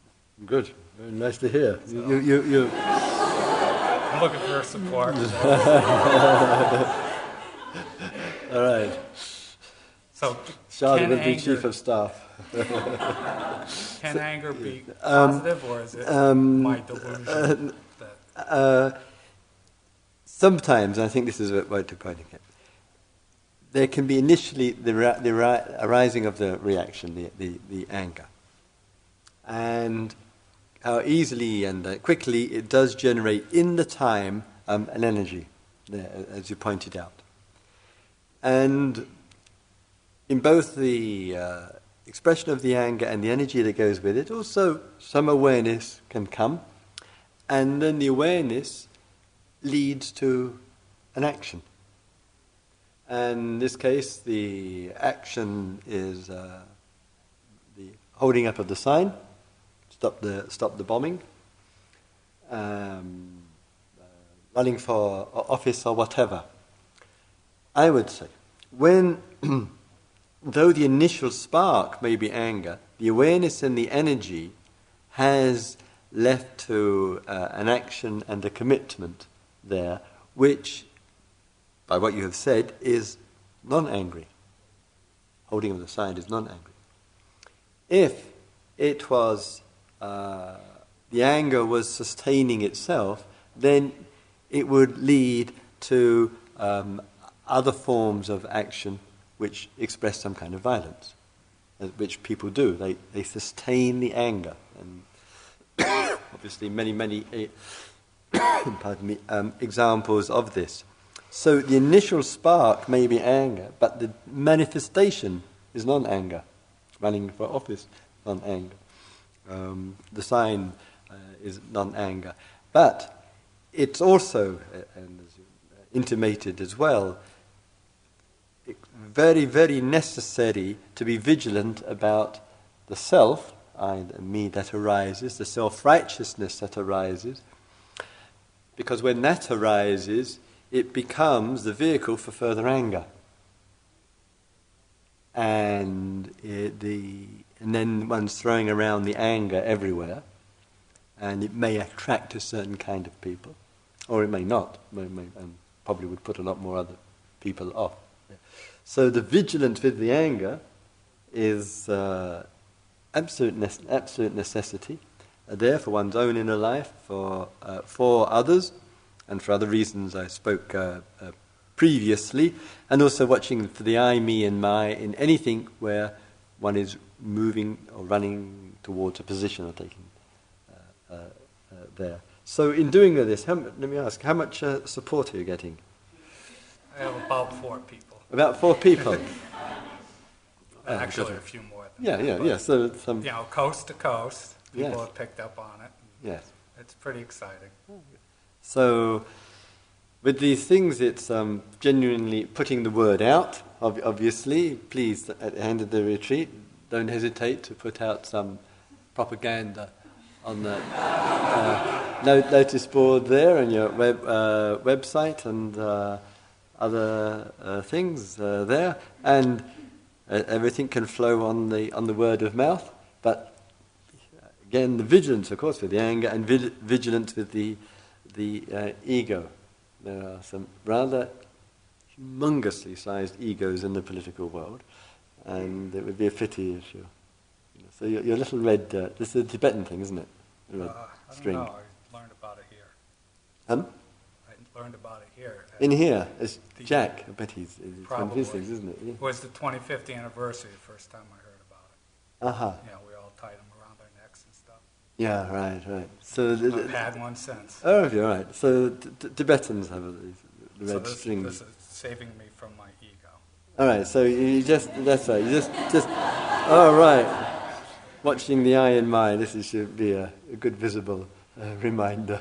good. Very nice to hear. So, you, you, you, I'm looking for support. All right. So, Charlotte would be chief of staff. can so, anger be um, positive, or is it um, my delusion? Uh, uh, sometimes, I think this is what you're pointing at, there can be initially the, the arising of the reaction, the, the, the anger. And how easily and uh, quickly it does generate in the time um, an energy, there, as you pointed out. And in both the uh, expression of the anger and the energy that goes with it, also some awareness can come. And then the awareness leads to an action. And in this case, the action is uh, the holding up of the sign, stop the, stop the bombing, um, uh, running for office or whatever. I would say, when, though the initial spark may be anger, the awareness and the energy has left to uh, an action and a commitment there, which, by what you have said, is non angry. Holding of the sign is non angry. If it was, uh, the anger was sustaining itself, then it would lead to um, other forms of action which express some kind of violence, uh, which people do. They, they sustain the anger. And obviously, many, many pardon me, um, examples of this. So the initial spark may be anger, but the manifestation is non anger. Running for office, non anger. Um, the sign uh, is non anger. But it's also, uh, and as intimated as well, very, very necessary to be vigilant about the self, I, me that arises, the self righteousness that arises, because when that arises, it becomes the vehicle for further anger. And, it, the, and then one's throwing around the anger everywhere, and it may attract a certain kind of people, or it may not, may, and probably would put a lot more other people off. So the vigilance with the anger is uh, absolute, ne- absolute necessity there for one's own inner life, for, uh, for others, and for other reasons I spoke uh, uh, previously, and also watching for the I, me, and my in anything where one is moving or running towards a position or taking uh, uh, uh, there. So, in doing this, how, let me ask, how much support are you getting? I have about four people. About four people. Actually, a few more. yeah, that, yeah, yeah. So, some, you know, coast to coast. People yes. have picked up on it. Yes. It's pretty exciting. So, with these things, it's um, genuinely putting the word out, obviously. Please, at the end of the retreat, don't hesitate to put out some propaganda on the uh, notice board there and your web, uh, website and uh, other uh, things uh, there. And uh, everything can flow on the, on the word of mouth, but Again, the vigilance, of course, with the anger, and vigilance with the, the uh, ego. There are some rather humongously sized egos in the political world, and it would be a pity if you. you know, so your, your, little red. Uh, this is a Tibetan thing, isn't it? The red uh, I string. Know. I learned about it here. Huh? I learned about it here. In here, it's Jack. I bet he's. It's one of his things, isn't it? Yeah. It was the 25th anniversary, the first time I heard about it. Uh huh. Yeah, we all tied them yeah, right, right. So I've the, had one since. Oh, you're right. So t- t- Tibetans have a, the red so this, string. This is saving me from my ego. All right. So you just that's right. You just just. All right. Watching the eye in mind. This is, should be a, a good visible uh, reminder.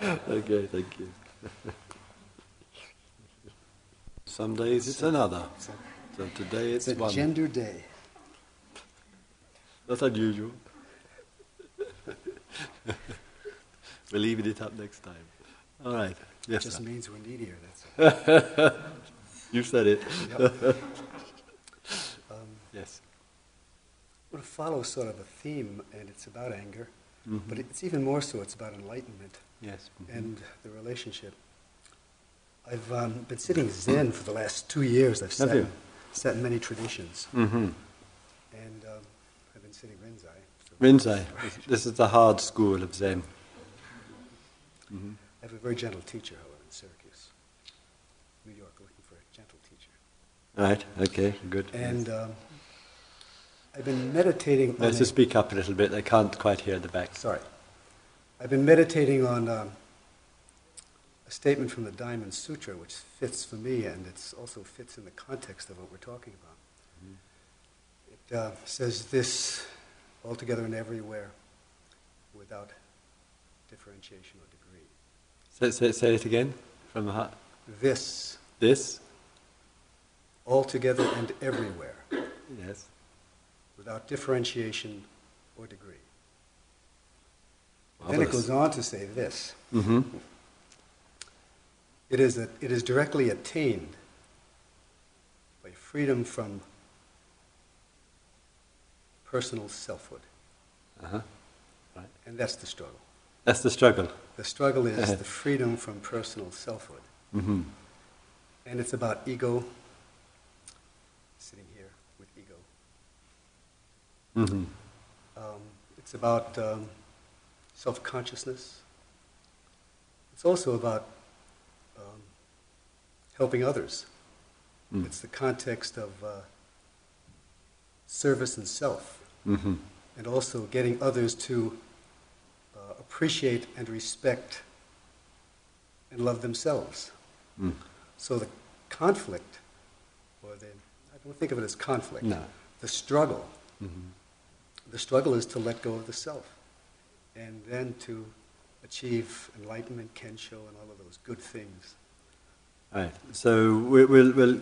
okay. Thank you. Some days it's another. So today it's, it's a one. gender day. That's unusual. We're leaving it up next time. All right. Yes, Just sir. means we're needier, that's all. You said it. Yep. Um, Yes. I want to follow sort of a theme, and it's about anger, Mhm. but it's even more so, it's about enlightenment Yes. mhm. and the relationship. I've um, been sitting Zen for the last two years. I've sat, sat in many traditions, Mhm. and um, I've been sitting Rinzai. Rinzai. This- is the hard school of Zen. Mhm. I have a very gentle teacher, however, in Syracuse, New York, looking for a gentle teacher. Right. Okay. Good. And um, I've been meditating on. Let's just speak up a little bit. I can't quite hear the back. Sorry. I've been meditating on um, a statement from the Diamond Sutra, which fits for me, and it also fits in the context of what we're talking about. It uh, says this altogether and everywhere without differentiation or degree. Say, say, say it again from the heart. This This. altogether and everywhere Yes. without differentiation or degree. Then it goes on to say this. Mm-hmm. It is, a, it is directly attained by freedom from personal selfhood. Uh-huh. Right. And that's the struggle. That's the struggle. The struggle is Uh-huh. the freedom from personal selfhood. Mm-hmm. And it's about ego, sitting here with ego. Mm-hmm. Um, it's about um, self consciousness. It's also about um, helping others. Mm. It's the context of uh, service and self, Mm-hmm. and also getting others to uh, appreciate and respect and love themselves. Mm. So the conflict, or the, I don't think of it as conflict, No. the struggle, Mm-hmm. the struggle is to let go of the self and then to achieve enlightenment, kensho, and all of those good things. Right. So we- we'll, we'll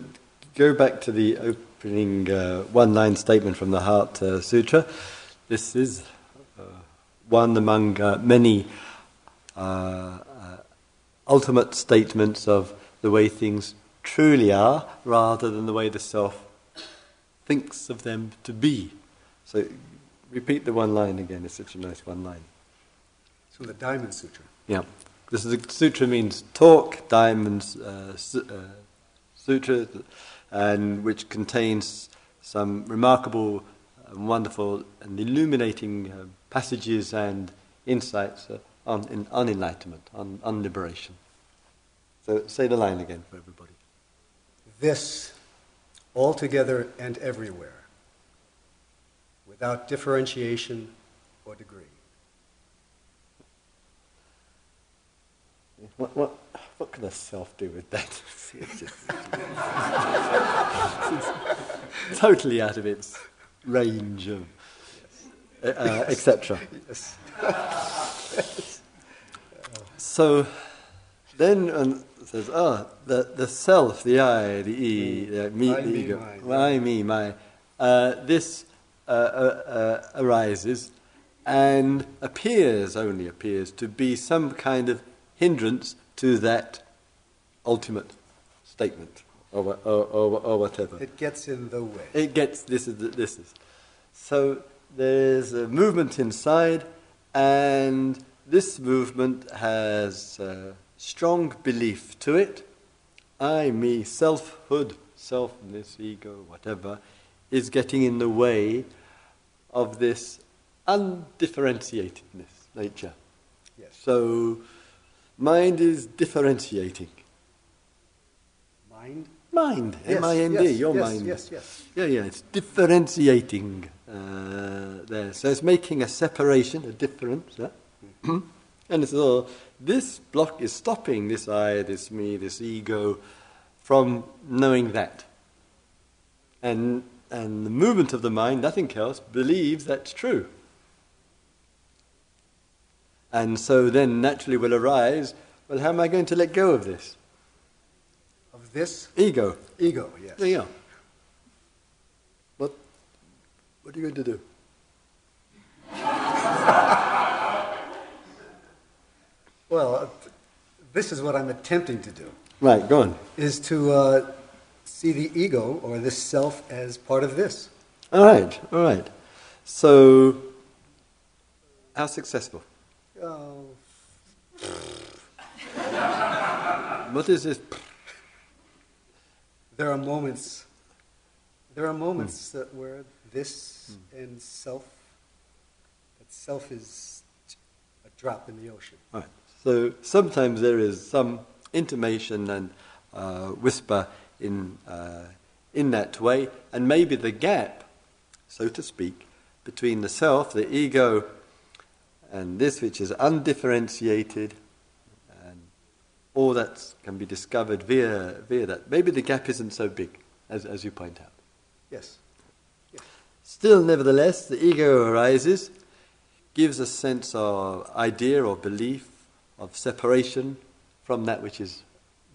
go back to the opening uh, one-line statement from the Heart uh, Sutra. This is uh, one among uh, many uh, uh, ultimate statements of the way things truly are, rather than the way the self thinks of them to be. So repeat the one line again. It's such a nice one line. So the Diamond Sutra. Yeah. This is a, sutra means talk, diamonds, uh, su- uh, sutra, and which contains some remarkable, and wonderful, and illuminating uh, passages and insights uh, on, in, on enlightenment, on, on liberation. So say the line again for everybody. This, altogether and everywhere, without differentiation or degree. What, what, what can a self do with that? It's totally out of its range of, uh, uh, etc. Yes. So then um, says, ah, the, the self, the I, the E, the me, I, the me, ego, mine. I, me, my, uh, this uh, uh, uh, arises and appears, only appears, to be some kind of hindrance to that ultimate statement or, or, or, or whatever. It gets in the way. It gets this is this is. So there's a movement inside, and this movement has a strong belief to it. I, me, selfhood, selfness, ego, whatever, is getting in the way of this undifferentiatedness nature. Yes. So mind is differentiating. Mind? Mind, Yes, M-I-N-D, yes, your yes, mind. Yes, yes. Yeah, yeah, it's differentiating uh, there. So it's making a separation, a difference. Yeah? and it's all, this block is stopping this I, this me, this ego from knowing that. And, and the movement of the mind, nothing else, believes that's true. And so then naturally will arise well, how am I going to let go of this? Of this? Ego. Ego, yes. Ego. What, what are you going to do? well, uh, this is what I'm attempting to do. Right, go on. Is to uh, see the ego or this self as part of this. All right, all right. So, how successful? Oh, What is this? there are moments. There are moments that where this and self, that self is a drop in the ocean. Right. So sometimes there is some intimation and uh, whisper in uh, in that way, and maybe the gap, so to speak, between the self, the ego, and this which is undifferentiated, and all that can be discovered via via that. Maybe the gap isn't so big as as you point out. Yes. yes. Still, nevertheless, the ego arises, gives a sense of idea or belief of separation from that which is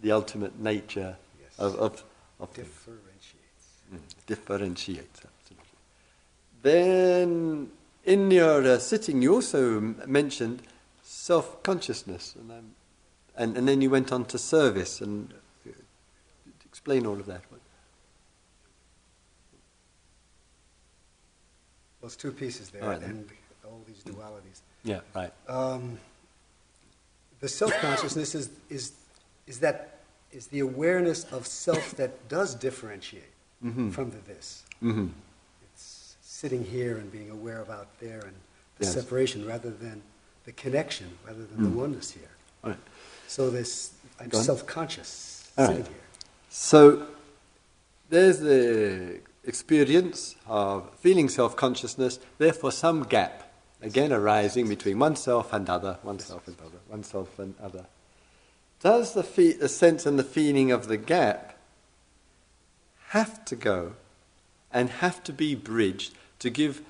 the ultimate nature Yes. of, of, of. Differentiates. Mm, differentiates, absolutely. Then, in your uh, sitting, you also mentioned self consciousness, and, um, and, and then you went on to service and uh, explain all of that. Well, it's two pieces there, right, then. and all these dualities. Yeah, right. Um, the self-consciousness is, is, is that is the awareness of self that does differentiate Mhm. from the this. hmm It's sitting here and being aware of out there and the Yes. separation rather than the connection, rather than the Mm. oneness here. Right. So this, I'm self-conscious All sitting right. here. So there's the experience of feeling self consciousness, therefore, some gap again arising between oneself and other, oneself and other, oneself and other. Does the, fe- the sense and the feeling of the gap have to go and have to be bridged to give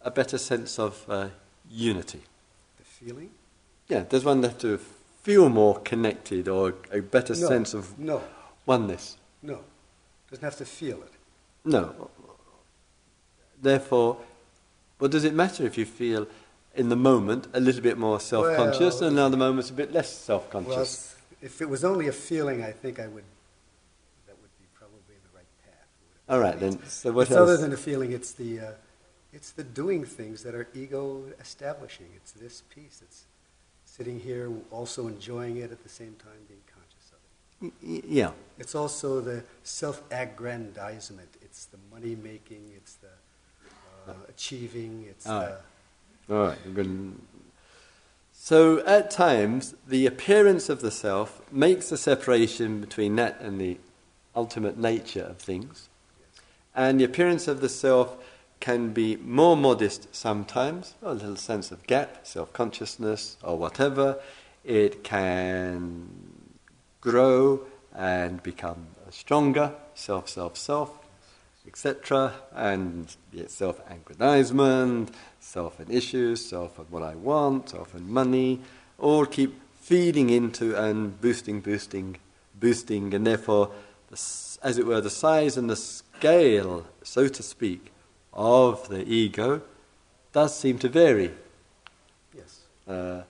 a better sense of uh, unity? The feeling? Yeah, does one have to feel more connected or a better No. sense of No, oneness? no. Doesn't have to feel it. No. Therefore, what does it matter if you feel in the moment a little bit more self conscious Well, and another moment a bit less self conscious? Well, conscious? if it was only a feeling, I think I would. That would be probably the right path. All right, then. So, what it's else? other than a feeling. It's the, uh, it's the doing things that are ego establishing. It's this piece. It's sitting here, also enjoying it at the same time, being conscious of it. Y- yeah. It's also the self-aggrandizement. It's the money making. It's the uh, achieving. It's All the right. All right. So, at times, the appearance of the self makes a separation between that and the ultimate nature of things. And the appearance of the self can be more modest sometimes, a little sense of gap, self consciousness, or whatever. It can grow and become stronger, self, self, self, etc. And self aggrandizement, self and issues, self and what I want, self and money, all keep feeding into and boosting, boosting, boosting, and therefore, as it were, the size and the scale, so to speak, of the ego does seem to vary yes. uh,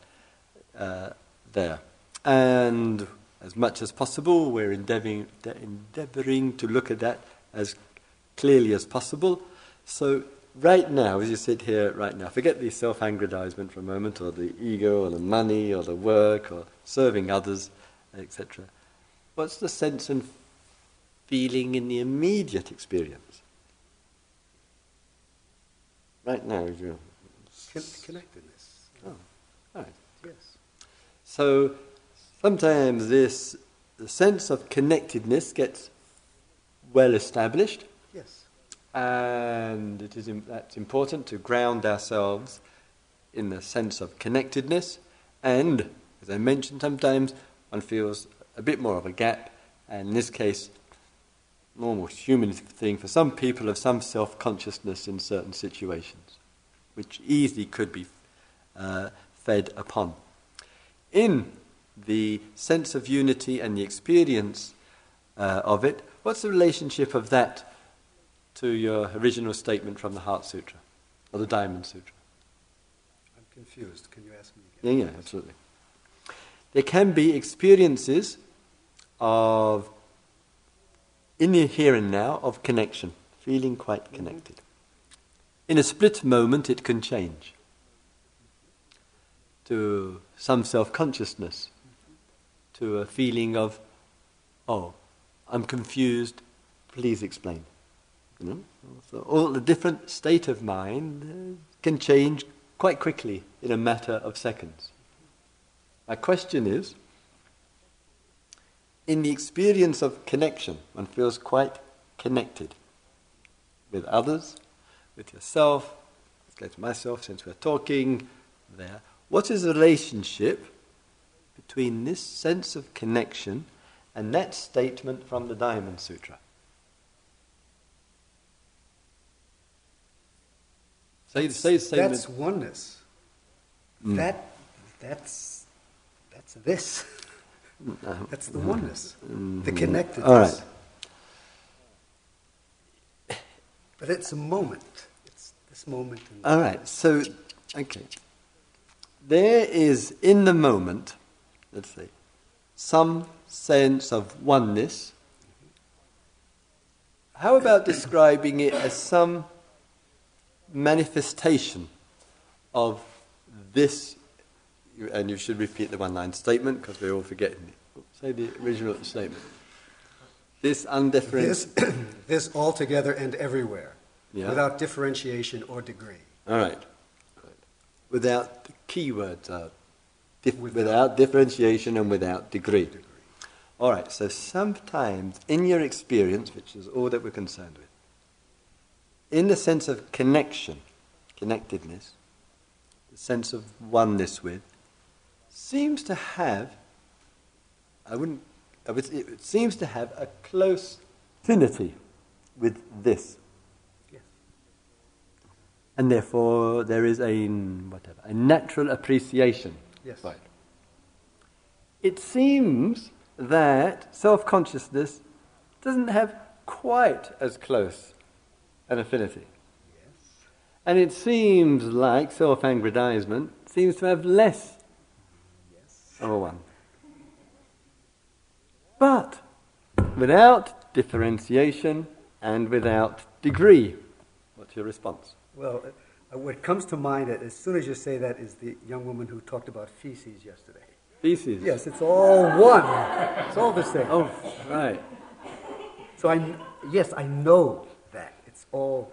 uh, there. And as much as possible, we're endeavoring, de- endeavoring to look at that as clearly as possible. So, right now, as you sit here right now, forget the self aggrandizement for a moment, or the ego, or the money, or the work, or serving others, etc. What's the sense and feeling in the immediate experience? Right now, if you Con- connectedness. Oh, right. Yes. So sometimes this the sense of connectedness gets well established, Yes. and it is that's important to ground ourselves in the sense of connectedness. And as I mentioned, sometimes one feels a bit more of a gap, and in this case, normal human thing for some people of some self consciousness in certain situations, which easily could be uh, fed upon. In the sense of unity and the experience uh, of it, what's the relationship of that to your original statement from the Heart Sutra or the Diamond Sutra? I'm confused. Can you ask me again? Yeah, yeah, absolutely. there can be experiences of, in the here and now, of connection, feeling quite connected. In a split moment, it can change to some self consciousness, to a feeling of, oh, I'm confused, please explain. You know? So all the different state of mind uh, can change quite quickly in a matter of seconds. My question is in the experience of connection, one feels quite connected with others, with yourself. Let's go to myself since we're talking there. What is the relationship between this sense of connection and that statement from the Diamond Sutra? Say, say, say that's oneness. Mm. That, that's, that's this. That's the oneness, mm-hmm. the connectedness. All right. But it's a moment. It's this moment. All right. So, okay. There is in the moment, let's see, some sense of oneness. How about describing it as some manifestation of this, and you should repeat the one line statement because we're all forgetting it. Say the original statement. This undifferentiated. This, this altogether and everywhere, yeah. without differentiation or degree. All right. Without the keywords are dif- without. without differentiation and without degree. degree. All right, so sometimes in your experience, which is all that we're concerned with, in the sense of connection, connectedness, the sense of oneness with, seems to have, I wouldn't, it seems to have a close affinity with this. Yes. And therefore, there is a whatever a natural appreciation. Yes. Right. It seems that self-consciousness doesn't have quite as close an affinity. Yes. And it seems like self aggrandizement seems to have less. Of a one. But without differentiation and without degree. What's your response? Well, uh, what comes to mind as soon as you say that is the young woman who talked about feces yesterday. Feces? Yes, it's all one. It's all the same. Oh, right. So I, yes, I know that. It's all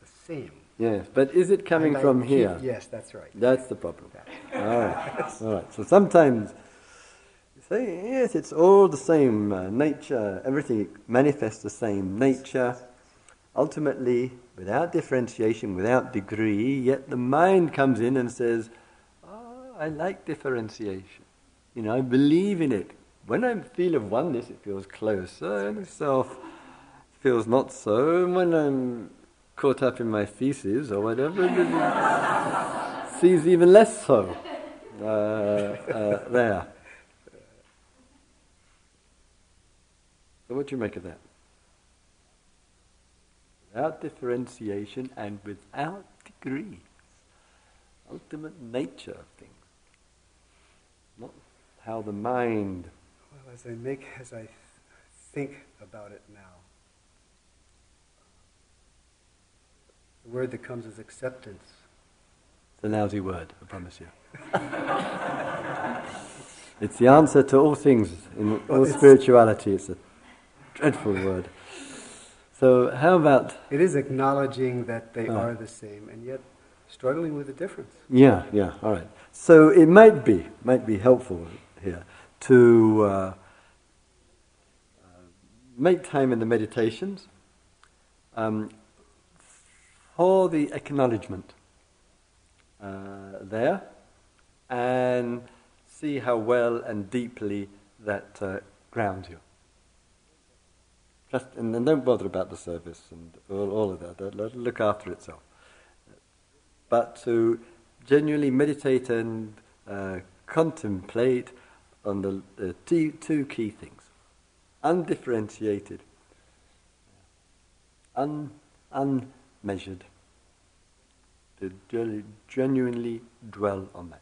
the same. Yes, but is it coming from here? Yes, that's right. That's the problem. all right, all right. So sometimes you say, yes, it's all the same uh, nature, everything manifests the same nature. Ultimately, without differentiation, without degree, yet the mind comes in and says, oh, I like differentiation. You know, I believe in it. When I feel of oneness, it feels closer, and self feels not so. When I'm caught up in my feces or whatever, it seems even less so uh, uh, there. So, what do you make of that? Without differentiation and without degree, ultimate nature of things, not how the mind. Well, as I make, as I think about it now, The word that comes is acceptance. It's a lousy word, I promise you. it's the answer to all things in all it's spirituality. It's a dreadful word. So, how about. It is acknowledging that they oh. are the same and yet struggling with the difference. Yeah, yeah, all right. So, it might be, might be helpful here to uh, uh, make time in the meditations. Um, for the acknowledgement uh, there and see how well and deeply that uh, grounds you. Just, and then don't bother about the service and all, all of that. Let it look after itself. But to genuinely meditate and uh, contemplate on the, two, two key things undifferentiated, un, un, unmeasured, to genuinely dwell on that.